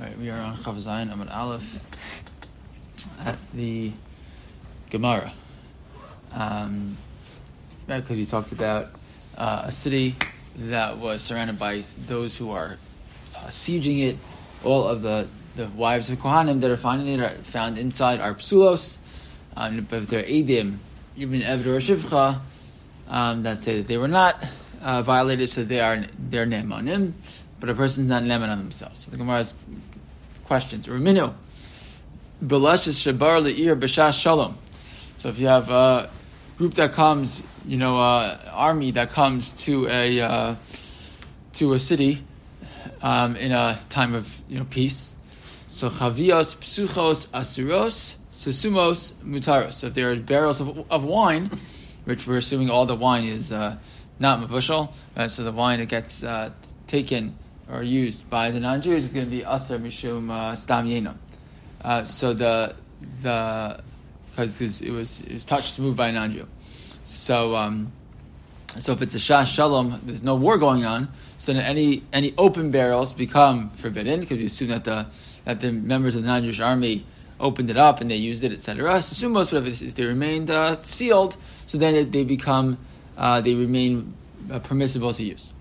All right, we are on Chav Zayin Amud Aleph at the Gemara. Um, because we talked about uh, a city that was surrounded by those who are uh, sieging it. All of the, the wives of Kohanim that are finding it are found inside are psulos. Um, but they're edim, even Eved or Shivcha, um, that say that they were not uh, violated, so they are they're but a person's not ne'eman on themselves. So the Gemara's questions. Raminu, Belashis Shabar Le'ir B'Shash Shalom. So if you have a group that comes, you know, uh, army that comes to a uh, to a city um, in a time of you know peace. So chavios psuchos asuros susumos mutaros. So if there are barrels of, of wine, which we're assuming all the wine is uh, not mavushal, uh, so the wine that gets uh, taken or used by the non-Jews is going to be aser mishum uh, stam yenam. Uh, so the the because it was it was touched moved by a non-Jew. So um, so if it's a shash shalom, there's no war going on. So any any open barrels become forbidden because we assume that the that the members of the non-Jewish army opened it up and they used it, etc. So most, but if, if they remained uh, sealed, so then it, they become uh, they remain uh, permissible to use.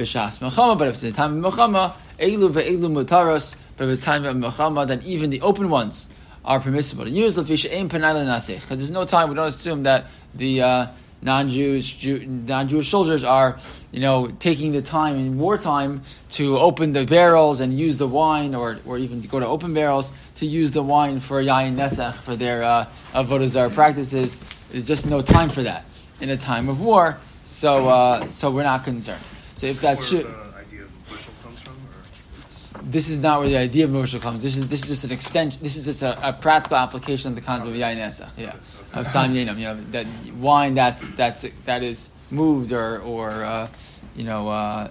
B'shas mechama, but if it's the time of mechama, elu ve'elu mutaros. But if it's time of mechama, then even the open ones are permissible to use. Because there's no time. We don't assume that the uh, non-Jewish Jew, non-Jewish soldiers are, you know, taking the time in wartime to open the barrels and use the wine, or or even go to open barrels to use the wine for yayin nesach for their uh, avodah practices. There's just no time for that in a time of war. So uh, so we're not concerned. So if that's true this is not where the idea of Moshe comes. From. This is this is just an extension. This is just a, a practical application of the concept of yain esach. Yeah, of stam yenam. You know that wine that's that's that is moved or or uh, you know uh,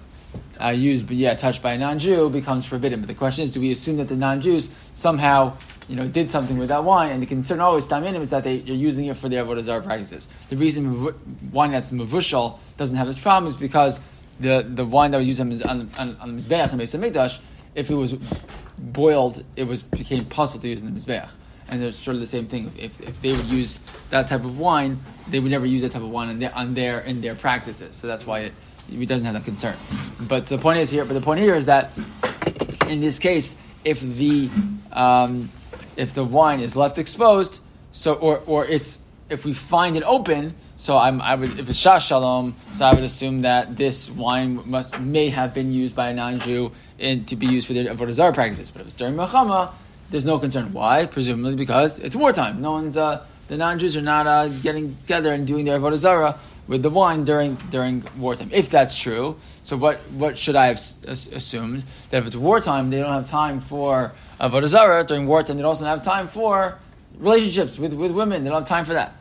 uh, used, but yeah, touched by a non-Jew becomes forbidden. But the question is, do we assume that the non-Jews somehow you know did something with that wine? And the concern always stam yenam is that they, are using it for their avodah zarah practices. The reason wine that's mavushal doesn't have this problem is because the, the wine that was used on, on, on, the Mizbeach and Beis Hamikdash if it was boiled, it was became possible to use in the mizbeach. And it's sort of the same thing. If, if they would use that type of wine, they would never use that type of wine on their, on their in their practices. So that's why it, it doesn't have that concern. But the point is here. But the point here is that in this case, if the um, if the wine is left exposed, so or or it's if we find it open, so I'm, I would, if it's shash shalom, so I would assume that this wine must may have been used by a non-Jew in, to be used for their avodah zarah practices. But if it's during Mechama, there's no concern. Why? Presumably because it's wartime. No one's uh, the non-Jews are not uh, getting together and doing their avodah zarah with the wine during during wartime. If that's true, so what what should I have assumed that if it's wartime, they don't have time for avodah zarah during wartime. They also don't have time for relationships with, with women. They don't have time for that.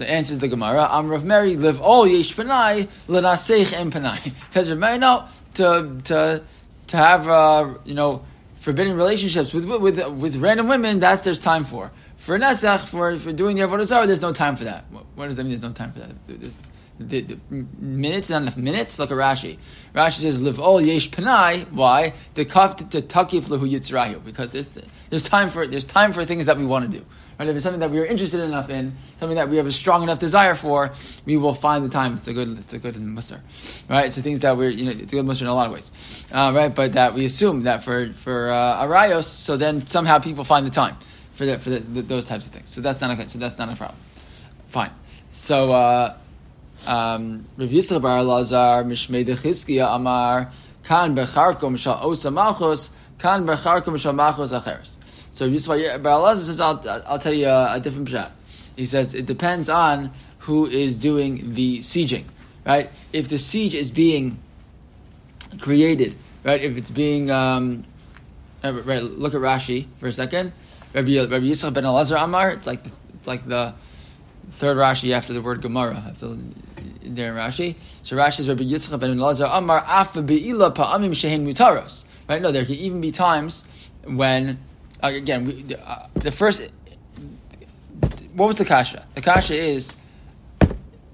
So answers the Gemara, Amr of Mary, live all yesh panai, lenaseich em panai. Says Rav Mary, no, to, to, to have, uh, you know, forbidden relationships with, with, with random women, that's there's time for. For Nesach, for, for doing the Avodah Zarah, there's no time for that. What, what does that mean there's no time for that? The, the, minutes, not enough minutes. Look at Rashi. Rashi says, "Live all yesh panai." Why? To takif lehu yitzrahu. Because there's there's time for there's time for things that we want to do. Right? If it's something that we are interested enough in, something that we have a strong enough desire for, we will find the time. It's a good, it's a good mussar, right? The things that we're, you know, it's a good mussar in a lot of ways, uh, right? But that we assume that for for uh, arayos, so then somehow people find the time for the, for the, the, those types of things. So that's not a so that's not a problem. Fine. So. Uh, um, Rav Yisrael Bar Lazar Mishmei Dechizkiya Amar Kan Becharkom Shal Osa Malchus Kan Becharkom Shal Malchus Acheres. So Yisrael Bar Lazar says, I'll, I'll tell you a, a different pshat. He says it depends on who is doing the sieging, right? If the siege is being created, right? If it's being, um, uh, right? Look at Rashi for a second. Rabbi, Rabbi Yisrael ben Elazar Amar. It's like the, it's like the third Rashi after the word Gemara. After there Rashi. So Rashi is Rabbi Yitzchak ben Elazar Amar Afa beila pa'amim shehen mutaros. Right? No, there can even be times when uh, again, we, uh, the first, what was the kasha? The kasha is,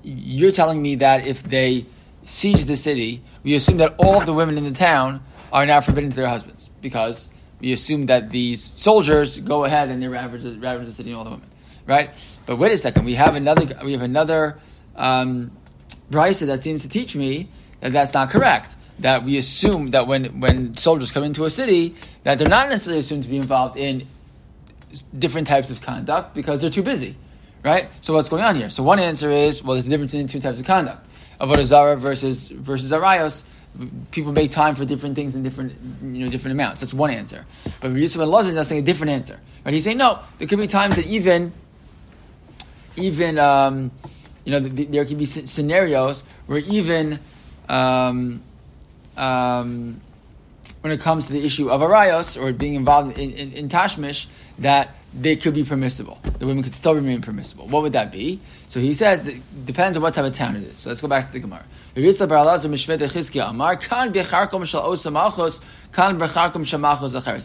you're telling me that if they siege the city, we assume that all of the women in the town are now forbidden to their husbands because we assume that these soldiers go ahead and they ravage, ravage the city and all the women, right? But wait a second, we have another we have another um, brisa that seems to teach me that that's not correct. That we assume that when when soldiers come into a city, that they're not necessarily assumed to be involved in different types of conduct because they're too busy, right? So what's going on here? So one answer is well, there's a difference in two types of conduct: avodah zara versus versus arayos people make time for different things in different, you know, different amounts. That's one answer. But Yusuf and Lazar is saying a different answer. Right? He's saying no. There could be times that even, even, um, you know, there could be scenarios where even, um, um, when it comes to the issue of arayos or being involved in, in, in tashmish, that they could be permissible. The women could still remain permissible. What would that be? So he says that depends on what type of town it is. So let's go back to the Gemara. It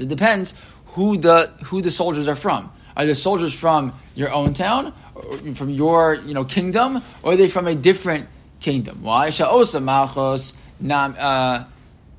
depends who the who the soldiers are from. Are the soldiers from your own town, from your you know kingdom, or are they from a different kingdom? Why? Uh,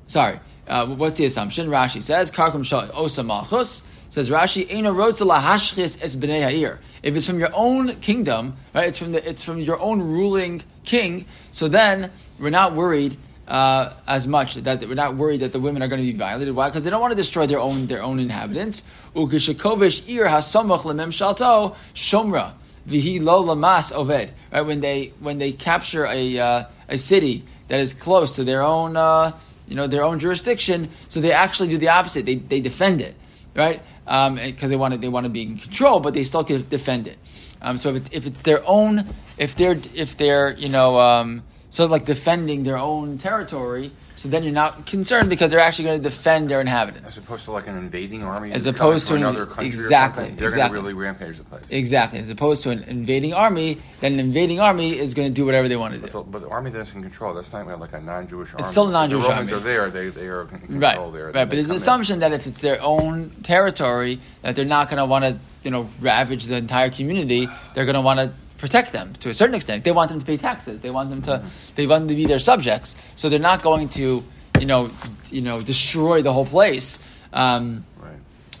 sorry, uh, what's the assumption? Rashi says, "Karkum shal osa malchus." Says Rashi, "Ena lahashchis es bnei ha'ir." If it's from your own kingdom, right? It's from the it's from your own ruling king. So then we're not worried uh, as much that we're not worried that the women are going to be violated. Why? Because they don't want to destroy their own their own inhabitants. Ir shalto shomra vihi lo lamas oved. Right when they when they capture a uh, a city that is close to their own uh, you know their own jurisdiction, so they actually do the opposite. They they defend it, right? Because um, they want to they want to be in control, but they still can defend it. Um, so if it's if it's their own, if they're if they're you know um, of like defending their own territory, so then you're not concerned because they're actually going to defend their inhabitants. As opposed to like an invading army. As opposed to another country. Exactly. They're exactly. going to really rampage the place. Exactly. As opposed to an invading army, then an invading army is going to do whatever they want to do. But the, but the army that's in control, that's not like a non-Jewish army. It's still a non-Jewish the army. Romans are there. They, they are in control right. there. Right. But there's an assumption in. that if it's their own territory, that they're not going to want to you know ravage the entire community. They're going to want to protect them to a certain extent. They want them to pay taxes. They want them to. They want them to be their subjects. So they're not going to you know, you know, destroy the whole place. Um, right.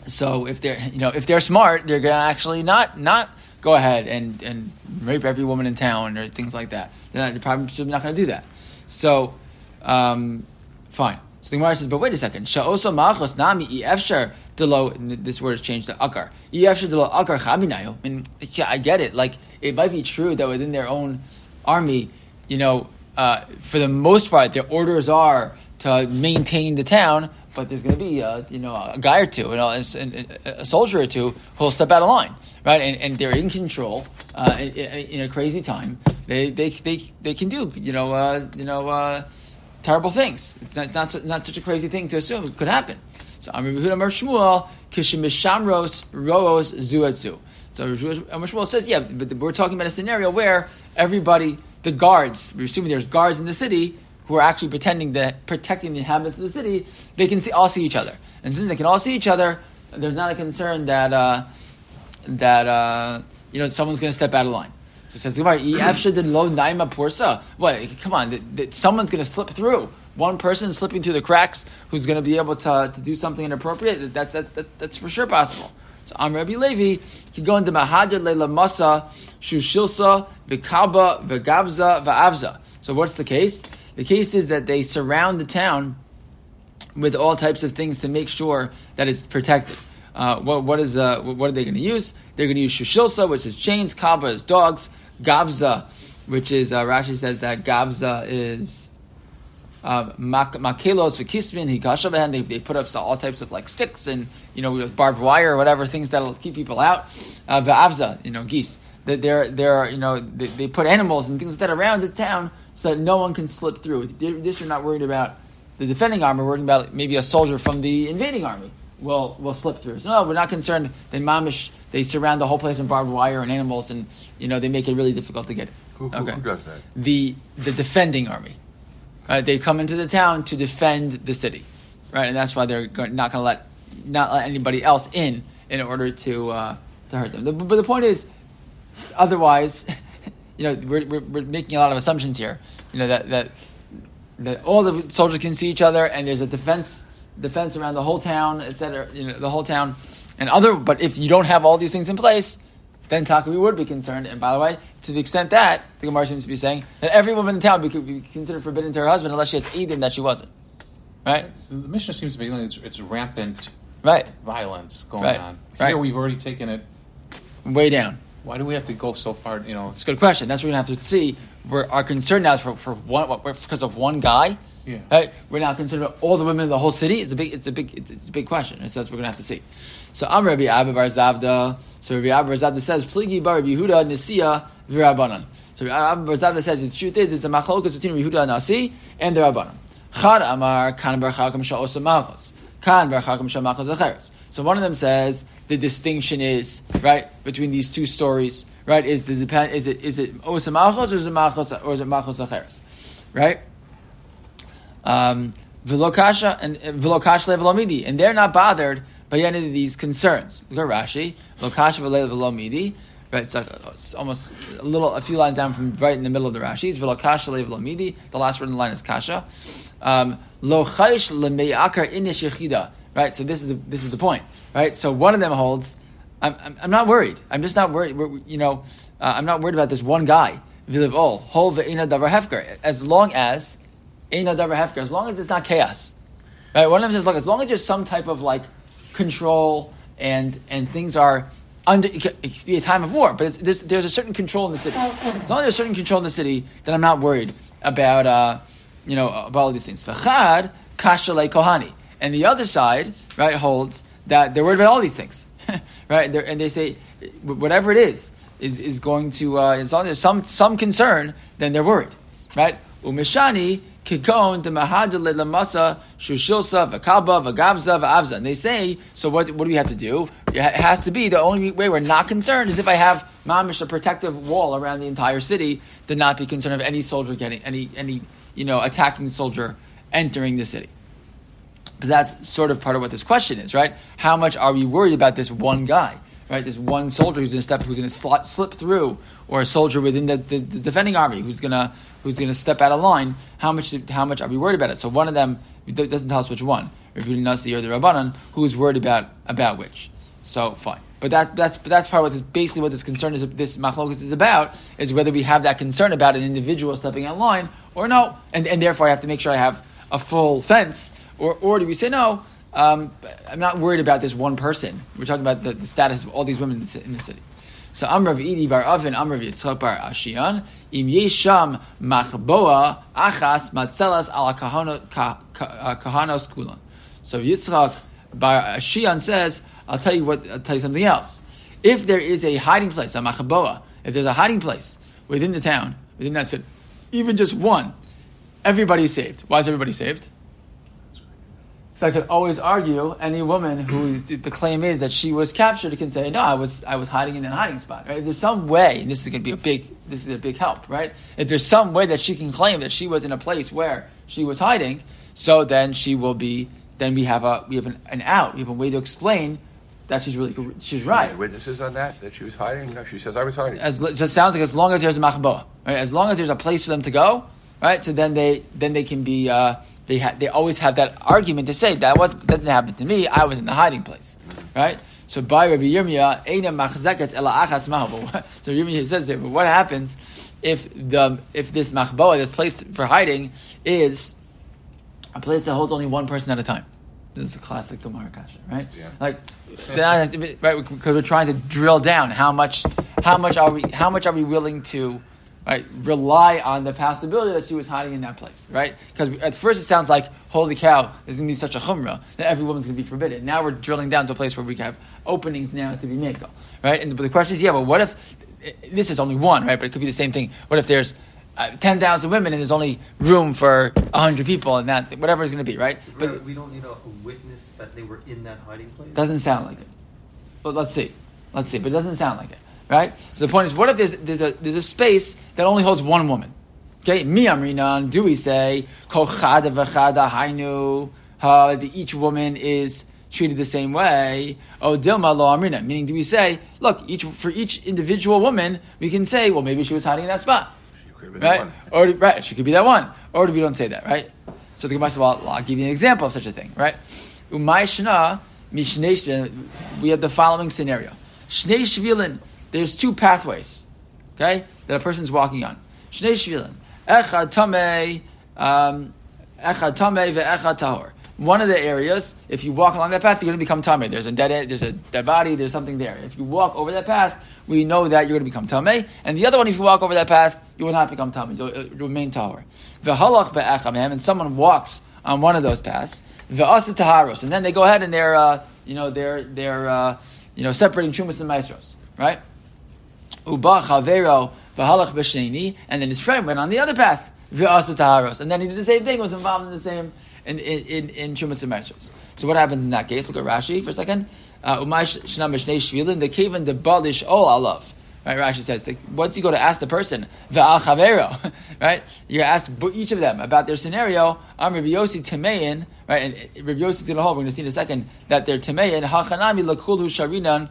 So if they're, you know, if they're smart, they're going to actually not not go ahead and, and rape every woman in town or things like that. They're, not, they're probably not going to do that. So, um, fine. So the Gemara says, but wait a second. Sha'osa machos nami efshar delo. This word is changed to akar. Efshar delo akar chaminayo. I yeah, I get it. Like it might be true that within their own army, you know, uh, for the most part, their orders are to maintain the town, but there's going to be you know a guy or two, know, a, a soldier or two who'll step out of line, right? And, and they're in control uh, in, in, a crazy time. They, they, they, they can do you know uh, you know uh, terrible things. It's not, it's not not such a crazy thing to assume it could happen. So Amir Yehuda Mer Shmuel kishimishamros roos zuetzu. So Amir Shmuel says, yeah, but we're talking about a scenario where everybody, the guards, we're assuming there's guards in the city who are actually pretending to protecting the inhabitants of the city, they can see, all see each other. And since they can all see each other, there's not a concern that uh, that uh, you know someone's going to step out of line. So says lo naima porsa. What? Come on, someone's going to slip through. One person slipping through the cracks who's going to be able to, to do something inappropriate. That, that, that, that's for sure possible. So I'm Rabbi Levi, he go into Mahadr Leila Masa, Shushilsa, Vikaba, Vagabza, Vaavza. So what's the case? The case is that they surround the town with all types of things to make sure that it's protected. Uh, what, what is the, what are they going to use? They're going to use shushilsa, which is chains, kaba is dogs, gavza, which is uh, Rashi says that gavza is uh, makelos kismin hikashabahan. They they put up all types of like sticks and you know barbed wire or whatever things that'll keep people out. Uh, Va'avza, you know geese. That they're they're you know they, they put animals and things like that around the town so that no one can slip through. This you're not worried about the defending army, we're worried about maybe a soldier from the invading army will will slip through. So no, we're not concerned. They mamish they surround the whole place with barbed wire and animals, and you know they make it really difficult to get. Who, who, okay. who does that? The the defending army. Right? They come into the town to defend the city, right? And that's why they're not going to let not let anybody else in in order to uh, to hurt them. But the point is, otherwise. you know, we're, we're, we're, making a lot of assumptions here. You know that that that all the soldiers can see each other, and there's a defense the fence around the whole town, etc. You know, the whole town, and other. But if you don't have all these things in place, then Taka we would be concerned. And by the way, to the extent that the Gemara seems to be saying that every woman in the town would be considered forbidden to her husband unless she has Eden that she wasn't. Right. The Mishnah seems to be it's, it's rampant right violence going Right. on. Here Right. we've already taken it. Way down. Why do we have to go so far? You know, It's a good question. That's what we're gonna have to see. We're, our concern now is for, for one because of one guy. Yeah. Uh, right? We're now concerned about all the women in the whole city. It's a big. It's a big. It's, a big question. And so that's what we're gonna have to see. So I'm Rabbi Abba Bar Zavda. So Rabbi Abba Bar Zavda says, "Pligi Bar Yehuda Nisia v'Rabbanan." So Rabbi Abba Bar Zavda says, "The truth is, it's a machlokas between Yehuda Nasi and the Rabbanan." Chad Amar Kan Bar Chakam Sha'osa Malchus. Kan Bar Chakam Sha'Malchus Acheres. So one of them says the distinction is right between these two stories. Right? Is does it depend? Is it is it Osa Malchus or is it Malchus or is it Malchus Acheres? Right? Um, Vilokasha and Vilokasha Velomidi, and they're not bothered by any of these concerns. Look at Rashi, Vilokasha Velomidi, right? Like, it's almost a little, a few lines down from right in the middle of the Rashi. It's Vilokasha Velomidi. The last word in the line is Kasha. Um, Lo chaysh lemeakar inish yechida. Right. So this is the, this is the point. Right. So one of them holds. I'm, I'm, I'm not worried. I'm just not worried. You know, uh, I'm not worried about this one guy. As long as Eina davar hefker, as long as it's not chaos. Right? One of them says, look, as long as there's some type of like control and and things are under, it could, be a time of war, but there's, there's a certain control in the city. As long as there's a certain control in the city, then I'm not worried about, uh, you know, about all these things. V'chad kashalei kohani. And the other side, right, holds that they're worried about all these things. right? They're, and they say, whatever it is, is, is going to, uh, as long as there's some, some concern, then they're worried. Right? Umeshani kikon de mahadale lamasa shushilsa v'kalba v'gavza v'avza. And they say, so what, what do we have to do? It has to be the only way we're not concerned is if I have mamish a protective wall around the entire city to not be concerned of any soldier getting any any you know attacking soldier entering the city. But that's sort of part of what this question is, right? How much are we worried about this one guy, right? This one soldier who's going to step, who's going to slip, slip through, or a soldier within the, the, the defending army who's going to who's going to step out of line. How much how much are we worried about it? So one of them doesn't tell us which one, Rabbi Nasi or the Rabbanan, who's worried about about which. So fine. But that, that's but that's part of this, basically what this concern is. This machlokas is about is whether we have that concern about an individual stepping out of line or no, and, and therefore I have to make sure I have a full fence, or or do we say no? Um, I'm not worried about this one person. We're talking about the, the status of all these women in the, city. So Amrav Idi bar Avin Amrav Yitzchak bar Ashian Im Yesham Machboa Achas Matzelas Ala uh, Kahanos Kulan. So Yitzchak bar Ashian says, I'll tell you what. I'll tell you something else. If there is a hiding place, a Machaboa, if there's a hiding place within the town, within that city, even just one, everybody is saved. Why is everybody saved? So I could always argue any woman who the claim is that she was captured can say, no, I was I was hiding in that hiding spot. Right? If there's some way, and this is going to be a big this is a big help, right? If there's some way that she can claim that she was in a place where she was hiding, so then she will be. Then we have a we have an, an out. We have a way to explain that she's really she's right. There's witnesses on that that she was hiding. No, she says I was hiding. As it just sounds like as long as there's a machboa, right? As long as there's a place for them to go, right? So then they then they can be uh, they ha- they always have that argument to say that was that didn't happen to me. I was in the hiding place, right? So by Rabbi Yirmiyah, Eina machzekes ela achas mahu. So Yirmiyah says but what happens if the if this machboa, this place for hiding, is a place that holds only one person at a time? This is a classic Gemara kasha, right? Yeah. Like, then- right? Because we're trying to drill down how much, how much are we, how much are we willing to, right? Rely on the possibility that she was hiding in that place, right? Because at first it sounds like, holy cow, there's going to be such a chumrah that every woman's going to be forbidden. Now we're drilling down to a place where we have openings now to be made, right? And but the question is, yeah, but what if this is only one, right? But it could be the same thing. What if there's uh, 10,000 women and there's only room for 100 people and that, whatever it's going to be, right? But we don't need a, a witness that they were in that hiding place. Doesn't sound like it. But let's see. Let's see. But it doesn't sound like it. Right? So the point is, what if there's, there's, a, there's a space that only holds one woman? Okay, mi amrinan, do we say, kol chada v'chada hainu, uh, each woman is treated the same way? Oh, dilma lo amrina, meaning do we say, look, each for each individual woman, we can say, well, maybe she was hiding in that spot. She could have been Right? one. Or, right, she could be that one. Or we don't say that, right? So the Gemara says, well, I'll give you an example of such a thing, right? Umay shna mishnei. We have the following scenario: Shnei shvilin. There's two pathways, okay, that a person's walking on. Shnei shvilin. Echad tamei, um, echad tamei tahor. One of the areas, if you walk along that path, you're going to become tamei. There's a dead, there's a dead body. There's something there. If you walk over that path, we know that you're going to become tamei. And the other one, if you walk over that path, you will not become tamei. You'll, uh, remain tahor. V'halach be'echamem, and someone walks on one of those paths. Ve'asa taharos, and then they go ahead and they're, uh, you know, they're they're, uh, you know, separating chumas and maasros, right? Uba chavero v'halach b'sheni, and then his friend went on the other path. Ve'asa taharos, and then he did the same thing. Was involved in the same in in in, in chumas and. So what happens in that case? Look at Rashi for a second. Uh, Umay shnam b'shnei shvilin the kaven the balish ol. Right, Rashi says that once you go to ask the person, ve'al chavero, right, you ask each of them about their scenario. I'm Rabbi Yossi Temein, right, and Rabbi Yossi's going to hold. We're going to see in a second that they're Temein hachanami lakulhu sharinan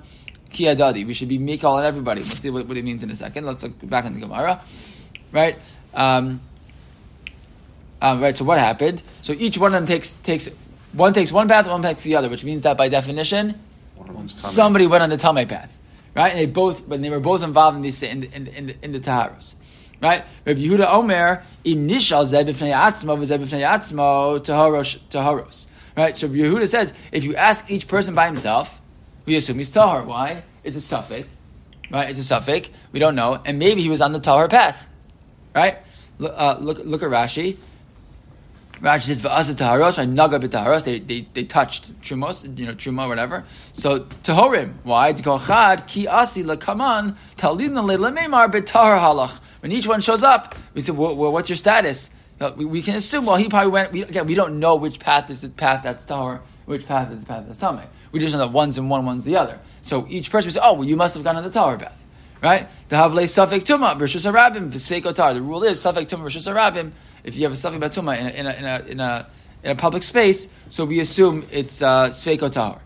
kiyadadi. We should be mikal on everybody. We'll see what, what it means in a second. Let's look back in the Gemara, right. Um, um, right. So what happened? So each one of them takes takes one takes one path, one takes the other, which means that by definition, somebody went on the Tamei path, right? And they both, but they were both involved in these in in, in, in the Taharos, right? Rabbi Yehuda Omer im nishal zeh b'fnei atzmo v'zeh b'fnei atzmo taharos taharos, right? So Rabbi Yehuda says if you ask each person by himself, we assume he's tahar. Why? It's a suffix, right? It's a suffix. We don't know, and maybe he was on the tahar path, right? Look, uh, look, look at Rashi. Rashi says v'asa taharos, right? Naga b'taharos. They, they they touched trumos, you know, truma, whatever. So tahorim. Why? Chad ki asi lekaman talidna le'lememar b'tahar halach. When each one shows up, we say, well, well, "What's your status?" Uh, We, can assume. Well, he probably went. We, again, we don't know which path is the path that's tahar, which path is the path that's tamei. We just know that one's in one, one's the other. So each person we say, "Oh, well, you must have gone on the tahar path." Right? The havle suffik tuma b'rishus harabim v'sveikotar. The rule is suffik tuma b'rishus harabim. If you have a suffik about tuma in a, in a, in a, in a, in a public space, so we assume it's uh, sveikotar.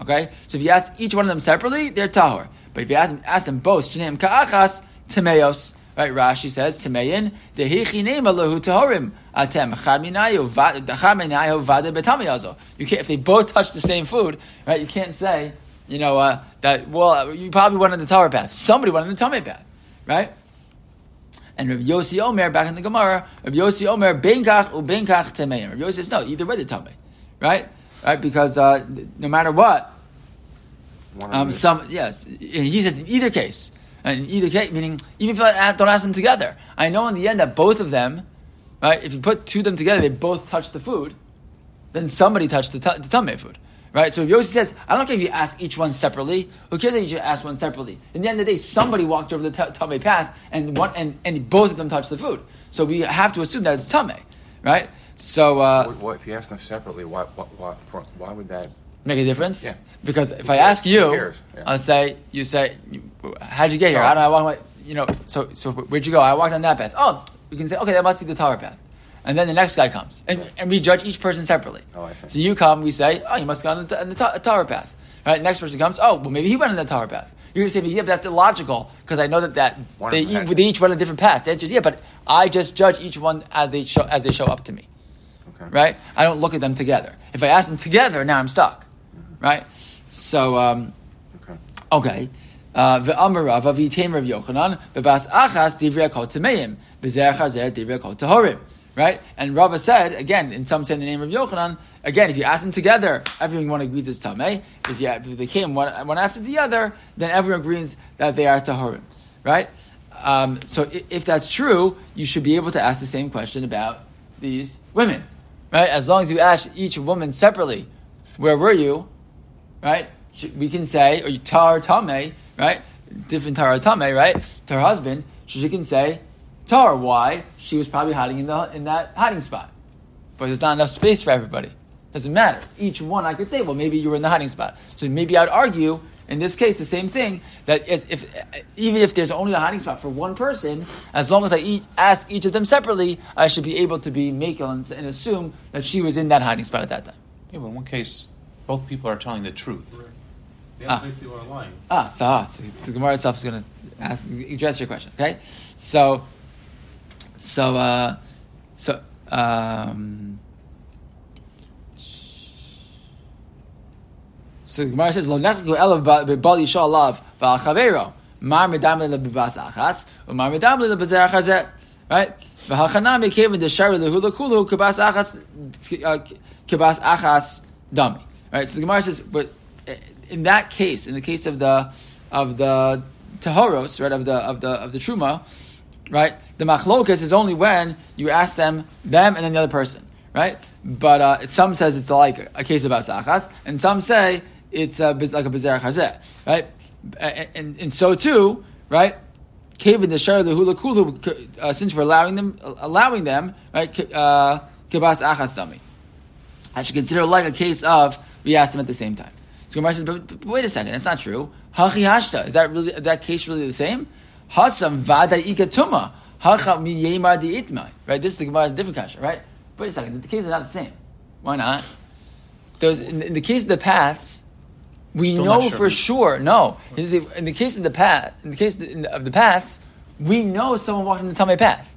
Okay? So if you ask each one of them separately, they're tahor. But if you ask them, ask them both, shneim ka'achas, temeos. Right? Rashi says, temeyin, dehichi nema lehu tahorim. Atem, chad minayu, va- chad minayu vade betamiyazo. You can't, if they both touch the same food, right, you can't say, you know, uh, that, well, you probably went on the tahor path. Somebody went on the Tameh path, right? And Rabbi Yossi Omer, back in the Gemara, Rabbi Yossi Omer, benkach ubenkach temeim. Rabbi Yossi says, no, either way the Tameh, right? Right, because uh, no matter what, um, some yes, and he says in either case, and either case, meaning even if I don't ask them together, I know in the end that both of them, right? If you put two of them together, they both touch the food, then somebody touched the, t- the tamei food, right? So if Yossi says, I don't care if you ask each one separately. Who cares if you just ask one separately? In the end of the day, somebody walked over the t- tamei path, and one and, and both of them touched the food. So we have to assume that it's tamei, right? So uh, if you ask them separately, why, why, why, why would that? Make a difference? Yeah. Because if I ask you, Yeah. I'll say, you say, how'd you get here? Oh. How did I walk my, you know, so, so where'd you go? I walked on that path. Oh, we can say, okay, that must be the tahor path. And then the next guy comes. And, and we judge each person separately. Oh, I see. So you come, we say, oh, you must go on the, on the path. Right? Next person comes, oh, well, maybe he went on the tahor path. You're going to say, yeah, but that's illogical because I know that, that One they, each- they each went on a different path. The answer is, yeah, but I just judge each one as they show, as they show up to me Okay. right? I don't look at them together. If I ask them together, now I'm stuck, right? So, um, Okay. okay. Uh, Ve'amar Rav Avitem Rav Yochanan Bebas Achas Divrei Kol Tameim Bezer Chazer Divrei Kol Tahorim. Right? And Rava said, again, in some say in the name of Yochanan, again, if you ask them together, everyone one agrees it's Tameh. If, you, if they came one, one after the other, then everyone agrees that they are Tahorim. Right? Um, so if, if that's true, you should be able to ask the same question about these women. Right? As long as you ask each woman separately, where were you? Right? We can say, or tar tame, right? Different tar tame, right? To her husband, she can say tar. Why? She was probably hiding in the in that hiding spot, but there's not enough space for everybody. Doesn't matter. Each one, I could say, well, maybe you were in the hiding spot. So maybe I'd argue in this case the same thing that is, if even if there's only a hiding spot for one person, as long as I eat, ask each of them separately, I should be able to be makel and, and assume that she was in that hiding spot at that time. Yeah, but in one case, both people are telling the truth. Right. The ah. other ah. people are lying. Ah, so, ah, so the Gemara itself is going to ask, address your question. Okay, so, so, uh, so, um, so the Gemara says, "Lo nechgu elav bebal yishal lav v'al mar medamle lebibas achas umar medamle lebezer achazet." Right? V'hachanam became the shari lehula kulu kibas achas kibas achas dami. Right? So the Gemara says, but in that case, in the case of the of the tahoros, right, of the of the of the truma, right, the machlokas is only when you ask them, them, and then the other person, right? But uh, some says it's like a case of asachas, and some say it's uh, like a bezer chazeh, right? And, and, and so too, right? Kevin the shar the hula kulu, uh, since we're allowing them, allowing them, right? Uh, kibas achas dami. I should consider like a case of we ask them at the same time. So Gemara says, but, but wait a second, that's not true. Hachi hashta, is that really that case really the same? Hasam vada ikatuma. Hacha mi yemar di itmai. Right, this is the Gemara's different kasha, right? Wait a second, the cases are not the same. Why not? Those in, in the case of the paths, we Still know sure. for sure. No, in the, in the case of the path, in the case of the, of the paths, we know someone walked in the Tameh path.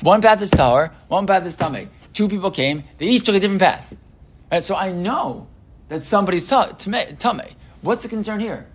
One path is Tahar, one path is Tameh. Two people came, they each took a different path. Right, so I know that somebody's. Tameh. What's the concern here?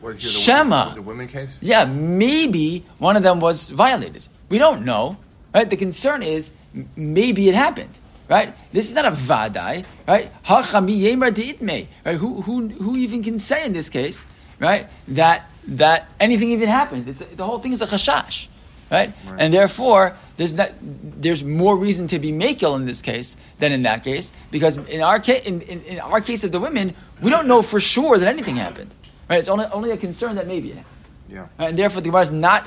What, here, the, Shema. The, the women case? Yeah, maybe one of them was violated. We don't know, right? The concern is maybe it happened, right? This is not a vadai, right? Hachami yemar deitme, right? Who, who, who even can say in this case, right, that that anything even happened? It's, the whole thing is a chashash, right? Right. And therefore, there's not, there's more reason to be makel in this case than in that case because in our case, in, in, in our case of the women, we don't know for sure that anything happened, right? It's only only a concern that maybe it happened. Yeah. And therefore, the Gemara is not,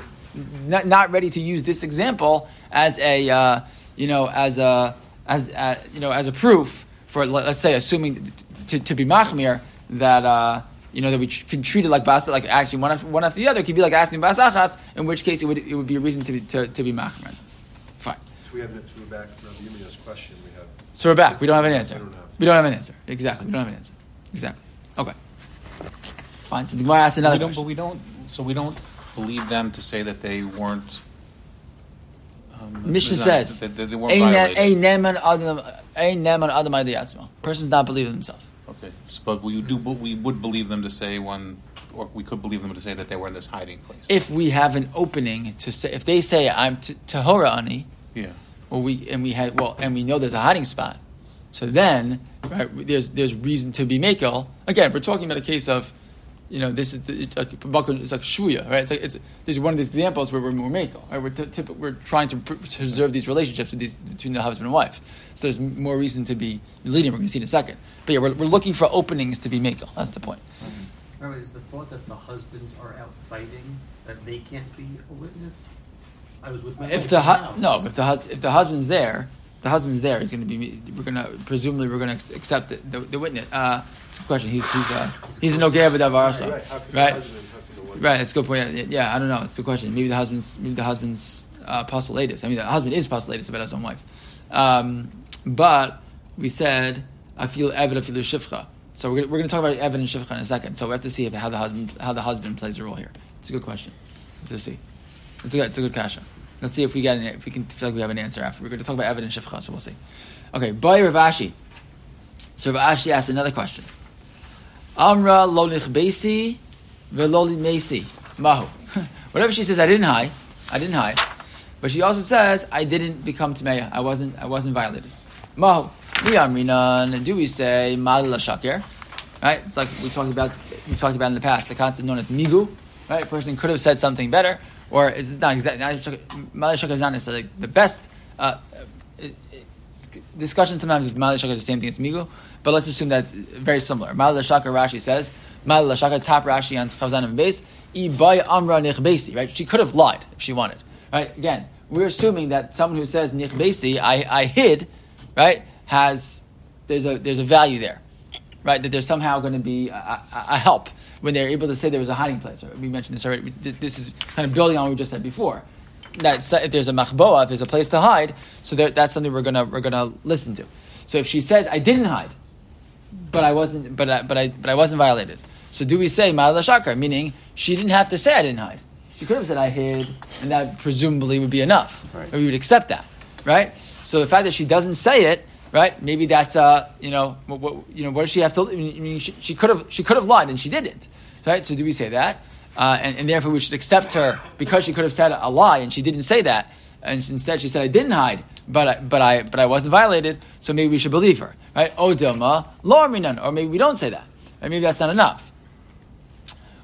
not not ready to use this example as a uh, you know as a as uh, you know as a proof for let- let's say assuming to, to be machmir that uh, you know that we tr- can treat it like basa like actually one after, one after the other it could be like asking basachas in which case it would it would be a reason to be, to, to be machmir. Fine. So we have, so we're back to Rabbi question, we have. So we're back. We don't have an answer. We don't have. We don't have an answer. Exactly. We don't have an answer. Exactly. Okay. Fine. So the Gemara asks another we don't, question. but we don't. So we don't believe them to say that they weren't. Um, Mishnah says, that, that they weren't "Ein violated. ein neman adam ein neman adam adi atzmo." Person's not believing himself. Okay, so, but we do. but We would believe them to say one, or we could believe them to say that they were in this hiding place. If we have an opening to say, if they say, "I'm t- tahora ani," yeah. well, we and we had well, and we know there's a hiding spot, so then right, there's there's reason to be makel. Again, we're talking about a case of, you know, this is it's like it's like shvuya, right? It's like it's there's one of these examples where we're more makel. Right? We're t- we're trying to pr- preserve these relationships with these between the husband and wife. So there's more reason to be leading. We're going to see in a second. But yeah, we're, we're looking for openings to be makel. That's the point. Mm-hmm. Remember, is the thought that the husbands are out fighting that they can't be a witness? I was with my If the hu- house. no, if the hus- if the husband's there, the husband's there. He's going to be. We're going to presumably we're going to accept the, the, the witness. Uh, it's a good question. He's he's uh, he's an ogea Right, right, right? husband have to know what- Right, that's a good point. Yeah, yeah, I don't know. It's a good question. Maybe the husband's maybe the husband's uh, postulatus. I mean, the husband is postulatus about his own wife. Um, but we said I feel Evan, I feel shifcha. So we're gonna, we're going to talk about Evan and shifcha in a second. So we have to see if, how the husband how the husband plays a role here. It's a good question. Let's see. It's a good, it's a good kasha. Let's see if we get an, if we can feel like we have an answer after. We're going to talk about evidence shifcha, so we'll see. Okay, Boy Ravashi. So Rav Ashi asked another question. Amra lo nichbesi velo mesi mahu. Whatever she says, I didn't hide. I didn't hide. But she also says, I didn't become Tameya. I wasn't, I wasn't violated. Mahu. We amrinan. Do we say malila shakir? Right? It's like we talked about, we talked about in the past, the concept known as migu. Right? A person could have said something better, or it's not exactly, malila shakir is not necessarily the best. Uh, it, discussion sometimes if malila shakir is the same thing as migu, but let's assume that it's very similar. Malila shakir Rashi says, malila shakir top Rashi on Chazan and base, ibay amra nichbesi. Right? She could have lied if she wanted. Right? Again, we're assuming that someone who says nichbesi, I, I hid, right, has there's a there's a value there, right? That there's somehow going to be a, a, a help when they're able to say there was a hiding place. Right? We mentioned this already. This is kind of building on what we just said before. That if there's a machboa, if there's a place to hide, so there, that's something we're gonna we're gonna listen to. So if she says I didn't hide, but I wasn't, but I, but I, but I wasn't violated. So do we say ma'ala shakar, meaning she didn't have to say I didn't hide. She could have said I hid, and that presumably would be enough. Right. Or we would accept that, right? So the fact that she doesn't say it right? Maybe that's uh, you know, what, what, you know, what does she have to? I mean, she, could have she could have lied and she didn't, right? So do we say that? Uh, and, and therefore we should accept her because she could have said a lie and she didn't say that, and she, instead she said I didn't hide, but I, but I but I wasn't violated, so maybe we should believe her, right? O dilma lorminan, or maybe we don't say that, right? Maybe that's not enough.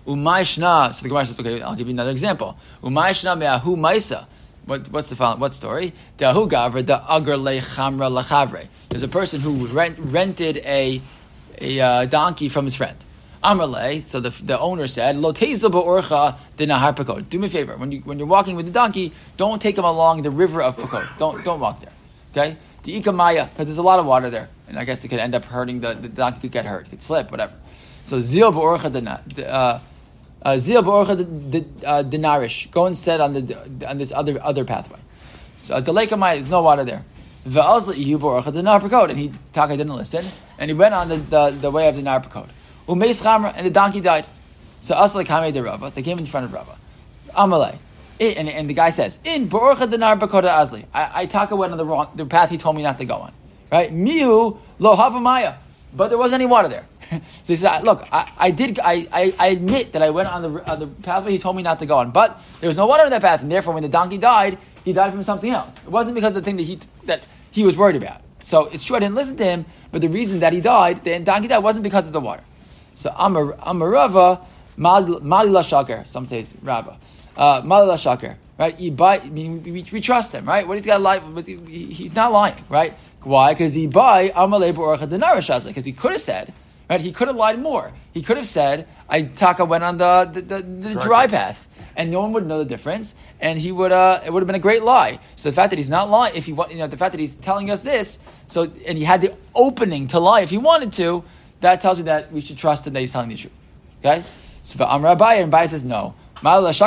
Umay shna. So the Gemara says, okay, I'll give you another example. Umay shna me'ahu maisa. What, what's the following, what story? Dahu gavra da agar le chamra lachavre. There's a person who rent, rented a, a uh, donkey from his friend. Amrle, so the, the owner said, Lo tezo ba'orcha dinahar pakod. Do me a favor. When, you, when you're walking with the donkey, don't take him along the river of Pakod. Don't, don't walk there. Okay? The ikamaya, because there's a lot of water there. And I guess it could end up hurting, the, the donkey could get hurt, could slip, whatever. So zil ba'orcha dinah. Uh, uh, Zil ba'orcha dinarish. Go and on the on this other other pathway. So at the lake of Maya, there's no water there. Ve'azla iyu ba'orcha dinar And he Taka didn't listen, and he went on the, the, the way of the nar pakod. Umeis chamra, and the donkey died. So asla kame de Rava. They came in front of Rava. Amalei. And, and the guy says, "In ba'orcha dinar pakoda azli." I, I Taka went on the wrong the path he told me not to go on. Right? Miu lo havamaya but there wasn't any water there. so he said, "Look, I, I did. I, I, I, admit that I went on the on the pathway he told me not to go on, but there was no water in that path, and therefore, when the donkey died, he died from something else. It wasn't because of the thing that he that he was worried about. So it's true I didn't listen to him, but the reason that he died, the donkey died, wasn't because of the water. So Amar Amarava Malila Shaker. Some say Rava. Uh, Malila Shaker. Right? He I we, we, trust him, right? What he's got lie, he's not lying, right? Why? Because he buy Amalei Borcha Denara Because he could have said, right? He could have lied more. He could have said, I Taka went on the, the, the, the dry, dry path. And no one would know the difference, and he would uh, it would have been a great lie. So the fact that he's not lying, if he you know the fact that he's telling us this, so and he had the opening to lie if he wanted to, that tells me that we should trust him that he's telling the truth. Okay, so for Amr Abaye, and Abaye says no. We don't say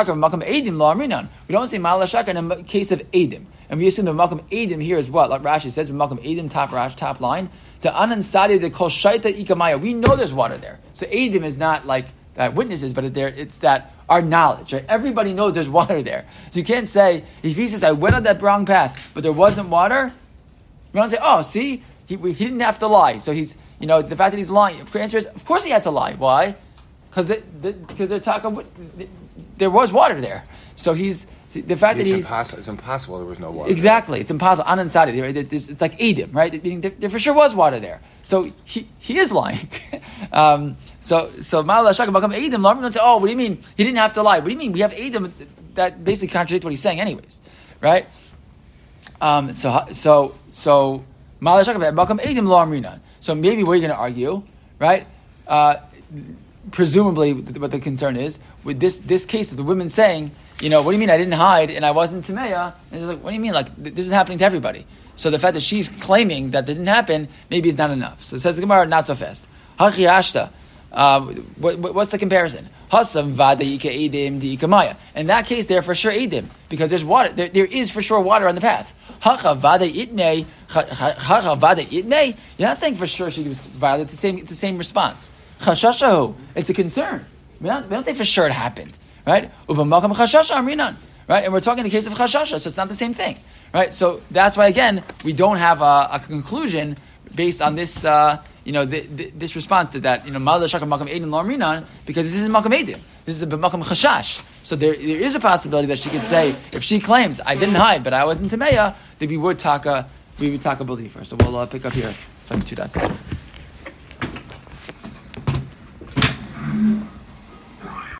Ma'ala Shakar in a case of Edim. And we assume the Makom Edim here is what? Like Rashi says, Makom Edim, top Rash, top line. To Anansadi, the call Shaita Ikamaya. We know there's water there. So Edim is not like uh, witnesses, but it's that our knowledge. Right? Everybody knows there's water there. So you can't say, if he says, I went on that wrong path, but there wasn't water, you don't say, oh, see, he, he didn't have to lie. So he's, you know, the fact that he's lying, the answer is, of course he had to lie. Why? Because they, they, because they're talking, there was water there. So he's, the fact it's that he's impossible, it's impossible there was no water. Exactly, it's impossible. Anansadi, right? It's like Edim, right? Meaning there, there, for sure was water there. So he, he is lying. um, so so Ma'ala Shaka Bakam Edim. Larman say, oh, what do you mean? He didn't have to lie. What do you mean? We have Edim that basically contradicts what he's saying, anyways, right? Um, so so so Ma'ala Shaka Bakam Edim Larminan. So maybe we're going to argue, right? Uh, presumably, what the concern is with this this case of the women saying you know, what do you mean I didn't hide and I wasn't Timeya? And he's like, what do you mean? Like, this is happening to everybody. So the fact that she's claiming that didn't happen, maybe is not enough. So it says the Gemara, not so fast. Hachi ashta. Uh, what, what's the comparison? Hasam vada edim di ikamaya. In that case, they're for sure edim because there's water. There, there is for sure water on the path. Hacha vada itne. Hacha vada itne. You're not saying for sure she was violated. It's the same. It's the same response. Chashashahu. It's a concern. We don't, we don't say for sure it happened right? Chashasha right? And we're talking in the case of chashasha, so it's not the same thing, right? So that's why again we don't have a, a conclusion based on this, uh, you know, the, the, this response to that, you know, Malda Shakam Makam Edin Larminan, because this isn't Makam Edin. This is a Makam Chashash. So there, there is a possibility that she could say, if she claims, I didn't hide, but I wasn't Tameya, that we would taka, we would taka believe her. So we'll uh, pick up here from two dots.